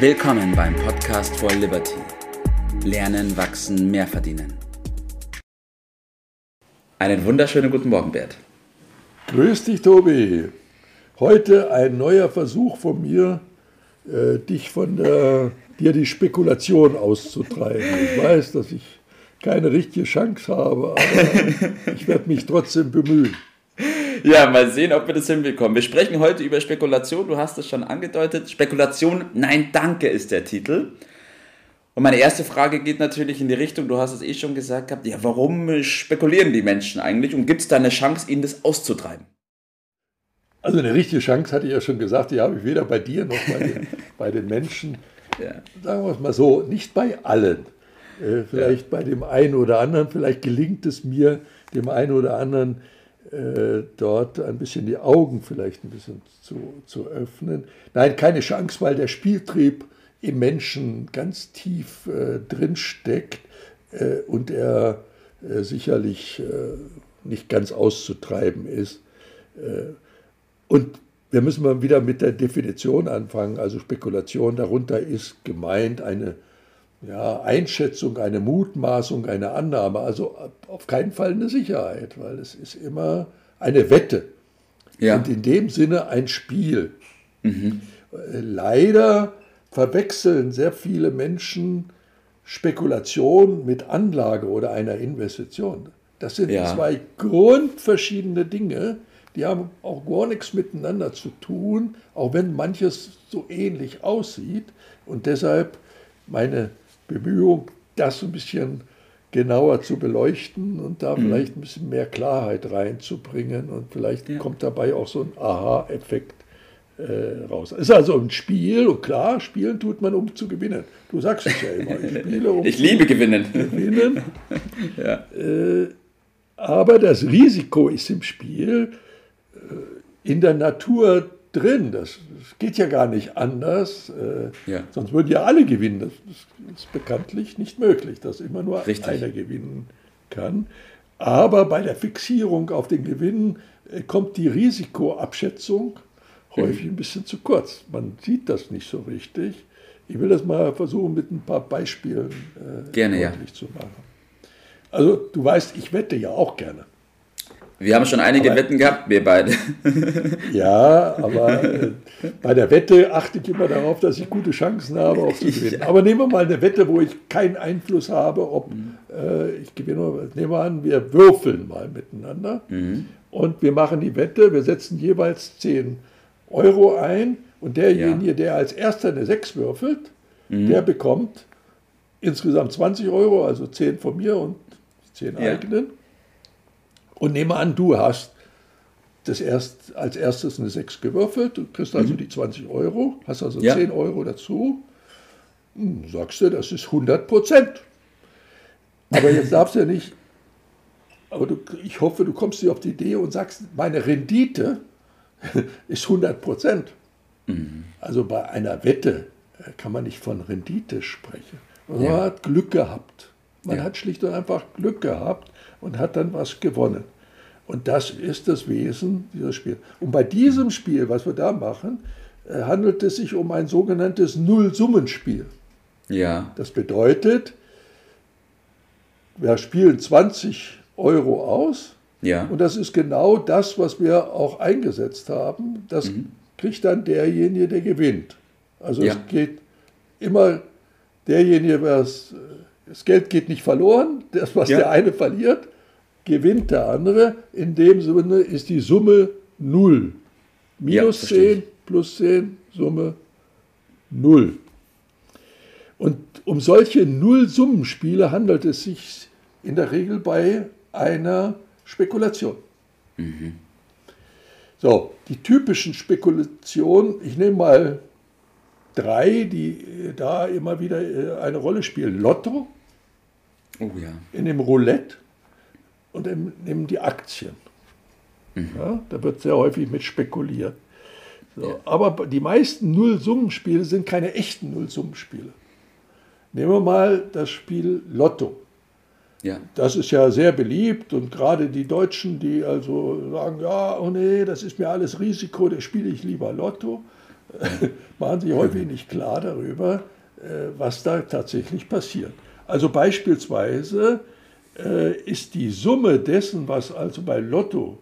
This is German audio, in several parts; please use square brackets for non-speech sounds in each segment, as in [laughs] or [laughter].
Willkommen beim Podcast for Liberty. Lernen, wachsen, mehr verdienen. Einen wunderschönen guten Morgen, Bert. Grüß dich, Tobi. Heute ein neuer Versuch von mir, äh, dich von der, dir die Spekulation auszutreiben. Ich weiß, dass ich keine richtige Chance habe, aber ich werde mich trotzdem bemühen. [laughs] Ja, mal sehen, ob wir das hinbekommen. Wir sprechen heute über Spekulation, du hast es schon angedeutet. Spekulation, nein, danke ist der Titel. Und meine erste Frage geht natürlich in die Richtung, du hast es eh schon gesagt gehabt, ja, warum spekulieren die Menschen eigentlich und gibt es da eine Chance, ihnen das auszutreiben? Also eine richtige Chance hatte ich ja schon gesagt, die habe ich weder bei dir noch bei den, [laughs] bei den Menschen. Ja. Sagen wir es mal so, nicht bei allen. Äh, vielleicht ja. bei dem einen oder anderen, vielleicht gelingt es mir, dem einen oder anderen äh, dort ein bisschen die Augen vielleicht ein bisschen zu, zu öffnen. Nein, keine Chance, weil der Spieltrieb im Menschen ganz tief äh, drin steckt äh, und er äh, sicherlich äh, nicht ganz auszutreiben ist. Und wir müssen mal wieder mit der Definition anfangen. Also Spekulation darunter ist gemeint eine ja, Einschätzung, eine Mutmaßung, eine Annahme, also auf keinen Fall eine Sicherheit, weil es ist immer eine Wette. Ja. Und in dem Sinne ein Spiel. Mhm. Leider verwechseln sehr viele Menschen Spekulation mit Anlage oder einer Investition. Das sind ja. zwei grundverschiedene Dinge, die haben auch gar nichts miteinander zu tun, auch wenn manches so ähnlich aussieht. Und deshalb meine Bemühung, das ein bisschen genauer zu beleuchten und da mhm. vielleicht ein bisschen mehr Klarheit reinzubringen und vielleicht ja. kommt dabei auch so ein Aha-Effekt äh, raus. Es ist also ein Spiel und klar, spielen tut man, um zu gewinnen. Du sagst es ja immer, ich spiele, um [laughs] Ich liebe gewinnen. gewinnen. [laughs] ja. äh, aber das Risiko ist im Spiel äh, in der Natur drin. Das, das, geht ja gar nicht anders. Äh, ja. Sonst würden ja alle gewinnen. Das, das, ist bekanntlich nicht möglich, dass immer nur Richtig. einer gewinnen kann. Aber bei der Fixierung auf den Gewinn äh, kommt die Risikoabschätzung häufig mhm. ein bisschen zu kurz. Man sieht das nicht so richtig. Ich will das mal versuchen, mit ein paar Beispielen äh, gerne, deutlich ja. zu machen. Also du weißt, ich wette ja auch gerne. Wir haben schon einige aber, Wetten gehabt, wir beide. [laughs] Ja, aber äh, bei der Wette achte ich immer darauf, dass ich gute Chancen habe, auch zu gewinnen. [laughs] Aber nehmen wir mal eine Wette, wo ich keinen Einfluss habe, ob äh, ich gewinne. Nehmen wir an, wir würfeln mal miteinander mhm. und wir machen die Wette, wir setzen jeweils 10 Euro ein und derjenige, ja. der als erster eine 6 würfelt, mhm. der bekommt insgesamt 20 Euro, also 10 von mir und 10 ja. eigenen. Und nehme an, du hast das erst, als erstes eine 6 gewürfelt, du kriegst also mhm. die 20 Euro, hast also ja. 10 Euro dazu. Hm, sagst du, das ist 100 Prozent. Aber jetzt darfst du ja nicht, aber du, ich hoffe, du kommst dir auf die Idee und sagst, meine Rendite [laughs] ist 100 Prozent. Mhm. Also bei einer Wette äh, kann man nicht von Rendite sprechen. Man ja. hat Glück gehabt. Man ja. hat schlicht und einfach Glück gehabt und hat dann was gewonnen. Und das ist das Wesen dieses Spiels. Und bei diesem Spiel, was wir da machen, äh, handelt es sich um ein sogenanntes Nullsummenspiel. Ja. Das bedeutet, wir spielen 20 Euro aus. Ja. Und das ist genau das, was wir auch eingesetzt haben. Das mhm. kriegt dann derjenige, der gewinnt. Also ja. es geht immer derjenige, was das Geld geht nicht verloren, das, was ja. der eine verliert, gewinnt der andere. In dem Sinne ist die Summe 0. Minus ja, 10 plus 10, Summe 0. Und um solche Nullsummenspiele handelt es sich in der Regel bei einer Spekulation. Mhm. So, die typischen Spekulationen, ich nehme mal drei, die da immer wieder äh, eine Rolle spielen. Lotto, Oh ja. In dem Roulette und nehmen die Aktien. Mhm. Ja, da wird sehr häufig mit spekuliert. So, ja. Aber die meisten Nullsummenspiele sind keine echten Nullsummenspiele. Nehmen wir mal das Spiel Lotto. Ja. Das ist ja sehr beliebt und gerade die Deutschen, die also sagen, ja, oh nee, das ist mir alles Risiko, da spiele ich lieber Lotto. [laughs] machen sich häufig nicht klar darüber, äh, was da tatsächlich passiert. Also beispielsweise äh, ist die Summe dessen, was also bei Lotto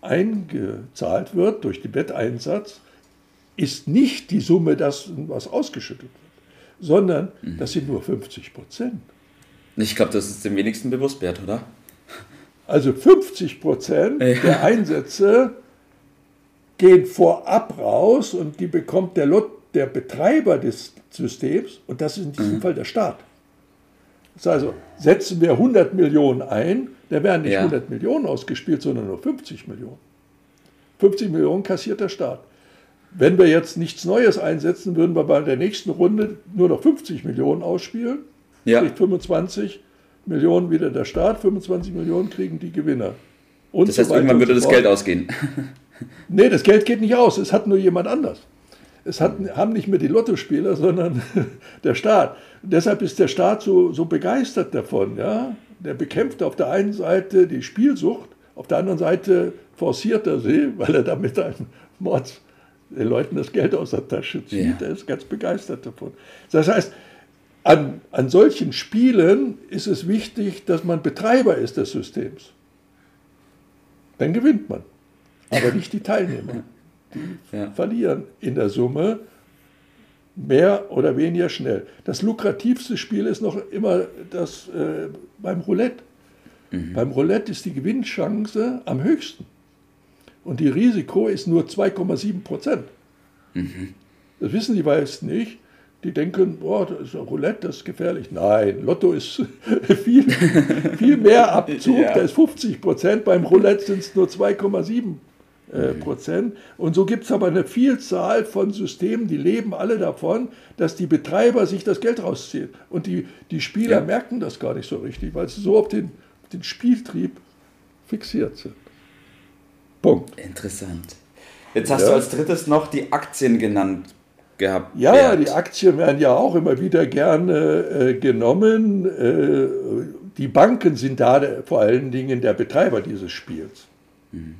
eingezahlt wird durch den Wetteinsatz, ist nicht die Summe dessen, was ausgeschüttet wird, sondern mhm. das sind nur 50 Prozent. Ich glaube, das ist dem wenigsten bewusst wert, oder? Also 50 Prozent ja. der Einsätze gehen vorab raus und die bekommt der, Lot, der Betreiber des Systems und das ist in diesem mhm. Fall der Staat. Das heißt also, setzen wir 100 Millionen ein, da werden nicht ja. 100 Millionen ausgespielt, sondern nur 50 Millionen. 50 Millionen kassiert der Staat. Wenn wir jetzt nichts Neues einsetzen, würden wir bei der nächsten Runde nur noch 50 Millionen ausspielen. Ja. Kriegt 25 Millionen wieder der Staat, 25 Millionen kriegen die Gewinner. Und das heißt, so irgendwann würde das Geld ausgehen. [laughs] [laughs] nee, das Geld geht nicht aus, es hat nur jemand anders. Es hat, haben nicht mehr die Lottospieler, sondern [laughs] der Staat. Und deshalb ist der Staat so, so begeistert davon. Ja? Der bekämpft auf der einen Seite die Spielsucht, auf der anderen Seite forciert er sie, [laughs] weil er damit einen Mords den Leuten das Geld aus der Tasche zieht. Ja. Er ist ganz begeistert davon. Das heißt, an, an solchen Spielen ist es wichtig, dass man Betreiber ist des Systems. Dann gewinnt man. Aber nicht die Teilnehmer. Die ja. verlieren in der Summe mehr oder weniger schnell. Das lukrativste Spiel ist noch immer das äh, beim Roulette. Mhm. Beim Roulette ist die Gewinnchance am höchsten. Und die Risiko ist nur 2,7 Prozent. Mhm. Das wissen die meisten nicht. Die denken, boah, das ist Roulette, das ist gefährlich. Nein, Lotto ist [laughs] viel, viel mehr Abzug, ja. da ist 50 Prozent. Beim Roulette sind es nur 2,7 äh. Prozent. Und so gibt es aber eine Vielzahl von Systemen, die leben alle davon, dass die Betreiber sich das Geld rausziehen. Und die, die Spieler ja. merken das gar nicht so richtig, weil sie so auf den, den Spieltrieb fixiert sind. Punkt. Interessant. Jetzt hast ja. du als drittes noch die Aktien genannt gehabt. Ja, Wert. die Aktien werden ja auch immer wieder gerne äh, genommen. Äh, die Banken sind da vor allen Dingen der Betreiber dieses Spiels. Mhm.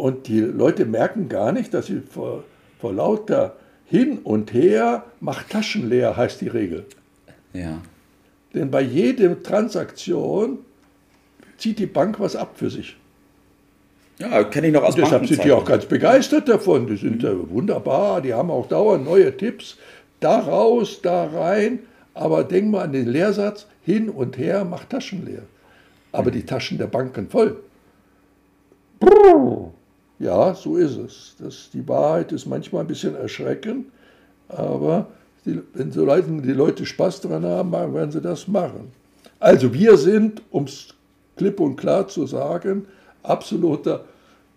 Und die Leute merken gar nicht, dass sie vor, vor lauter hin und her macht Taschen leer, heißt die Regel. Ja. Denn bei jeder Transaktion zieht die Bank was ab für sich. Ja, kenne ich noch aus und Deshalb sind die auch ganz begeistert davon. Die sind mhm. wunderbar, die haben auch dauernd neue Tipps. Da raus, da rein. Aber denk mal an den Lehrsatz, hin und her, macht Taschen leer. Aber mhm. die Taschen der Banken voll. Ja, so ist es. Das, die Wahrheit ist manchmal ein bisschen erschreckend, aber die, wenn so Leute, die Leute Spaß daran haben, werden sie das machen. Also wir sind, um es klipp und klar zu sagen, absoluter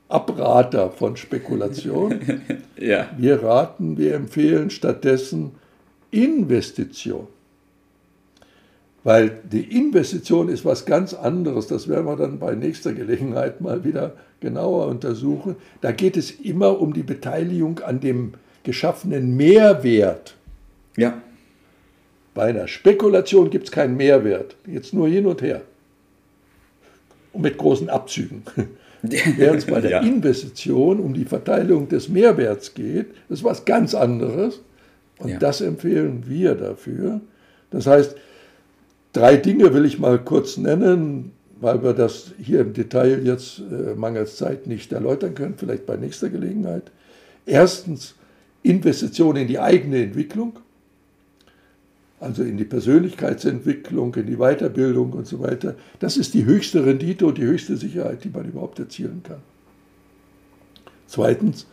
Abrater von Spekulation. [laughs] ja. Wir raten, wir empfehlen stattdessen Investition. Weil die Investition ist was ganz anderes, das werden wir dann bei nächster Gelegenheit mal wieder genauer untersuchen. Da geht es immer um die Beteiligung an dem geschaffenen Mehrwert. Ja. Bei einer Spekulation gibt es keinen Mehrwert, jetzt nur hin und her. Und mit großen Abzügen. [laughs] Während es bei der ja. Investition um die Verteilung des Mehrwerts geht, das ist was ganz anderes. Und ja. das empfehlen wir dafür. Das heißt, drei Dinge will ich mal kurz nennen, weil wir das hier im Detail jetzt äh, mangels Zeit nicht erläutern können, vielleicht bei nächster Gelegenheit. Erstens Investition in die eigene Entwicklung also in die Persönlichkeitsentwicklung, in die Weiterbildung und so weiter. Das ist die höchste Rendite und die höchste Sicherheit, die man überhaupt erzielen kann. Zweitens,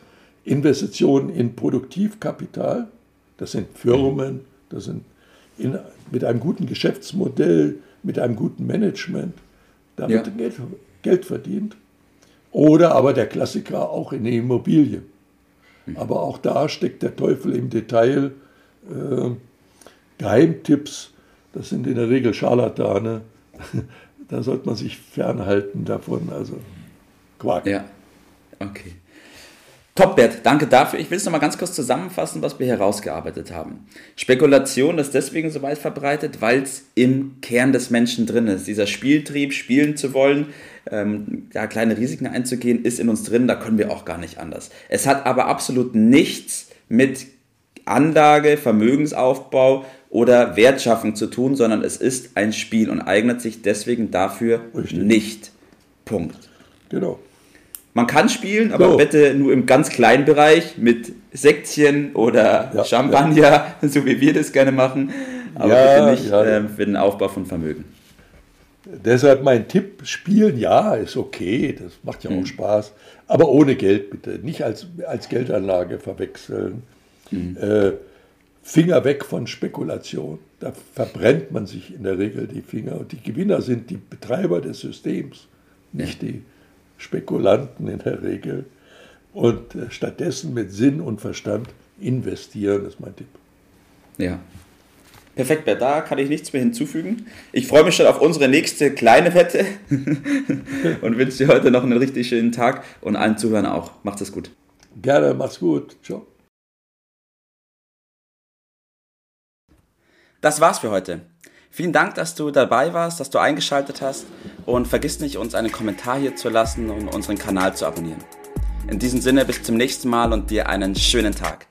Investitionen in Produktivkapital. Das sind Firmen, das sind in, mit einem guten Geschäftsmodell, mit einem guten Management. Da wird ja. Geld, Geld, verdient. Oder aber der Klassiker auch in die Immobilie. Hm. Aber auch da steckt der Teufel im Detail. Äh, Geheimtipps, das sind in der Regel Scharlatane. [laughs] da sollte man sich fernhalten davon. Also Quark. Ja, okay. Top, Bert, danke dafür. Ich will es nochmal ganz kurz zusammenfassen, was wir herausgearbeitet haben. Spekulation ist deswegen so weit verbreitet, weil es im Kern des Menschen drin ist. Dieser Spieltrieb, spielen zu wollen, ähm, da kleine Risiken einzugehen, ist in uns drin, da können wir auch gar nicht anders. Es hat aber absolut nichts mit Anlage, Vermögensaufbau oder Wertschaffung zu tun, sondern es ist ein Spiel und eignet sich deswegen dafür Richtig. nicht. Punkt. Genau. Man kann spielen, aber so. bitte nur im ganz kleinen Bereich mit Sektchen oder ja, Champagner, ja. [laughs] so wie wir das gerne machen, aber ja, bitte nicht äh, für den Aufbau von Vermögen. Deshalb mein Tipp, spielen ja, ist okay, das macht ja auch mhm. Spaß, aber ohne Geld bitte, nicht als, als Geldanlage verwechseln. Mhm. Äh, Finger weg von Spekulation. Da verbrennt man sich in der Regel die Finger. Und die Gewinner sind die Betreiber des Systems, nicht die Spekulanten in der Regel. Und äh, stattdessen mit Sinn und Verstand investieren, ist mein Tipp. Ja. Perfekt, Bert, da kann ich nichts mehr hinzufügen. Ich freue mich schon auf unsere nächste kleine Wette [laughs] und wünsche dir heute noch einen richtig schönen Tag und allen Zuhörern auch. Macht es gut. Gerne, mach's gut. Ciao. Das war's für heute. Vielen Dank, dass du dabei warst, dass du eingeschaltet hast und vergiss nicht, uns einen Kommentar hier zu lassen und unseren Kanal zu abonnieren. In diesem Sinne bis zum nächsten Mal und dir einen schönen Tag.